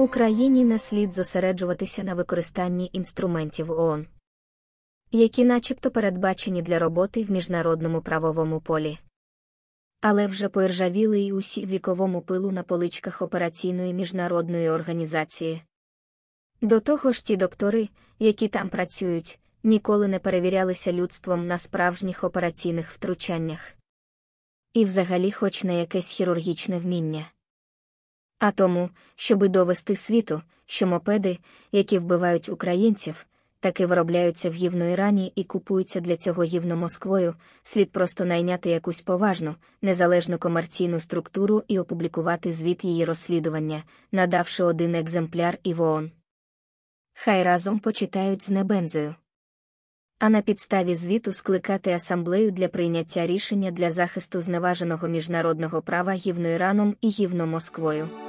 Україні не слід зосереджуватися на використанні інструментів ООН, які начебто передбачені для роботи в міжнародному правовому полі. Але вже поіржавіли й усі віковому пилу на поличках операційної міжнародної організації. До того ж ті доктори, які там працюють, ніколи не перевірялися людством на справжніх операційних втручаннях. І взагалі хоч на якесь хірургічне вміння. А тому, щоби довести світу, що мопеди, які вбивають українців, таки виробляються в гівно Ірані і купуються для цього гівно Москвою, слід просто найняти якусь поважну, незалежну комерційну структуру і опублікувати звіт її розслідування, надавши один екземпляр і в. Хай разом почитають з небензою. А на підставі звіту скликати асамблею для прийняття рішення для захисту зневаженого міжнародного права гівно Іраном і гівно Москвою.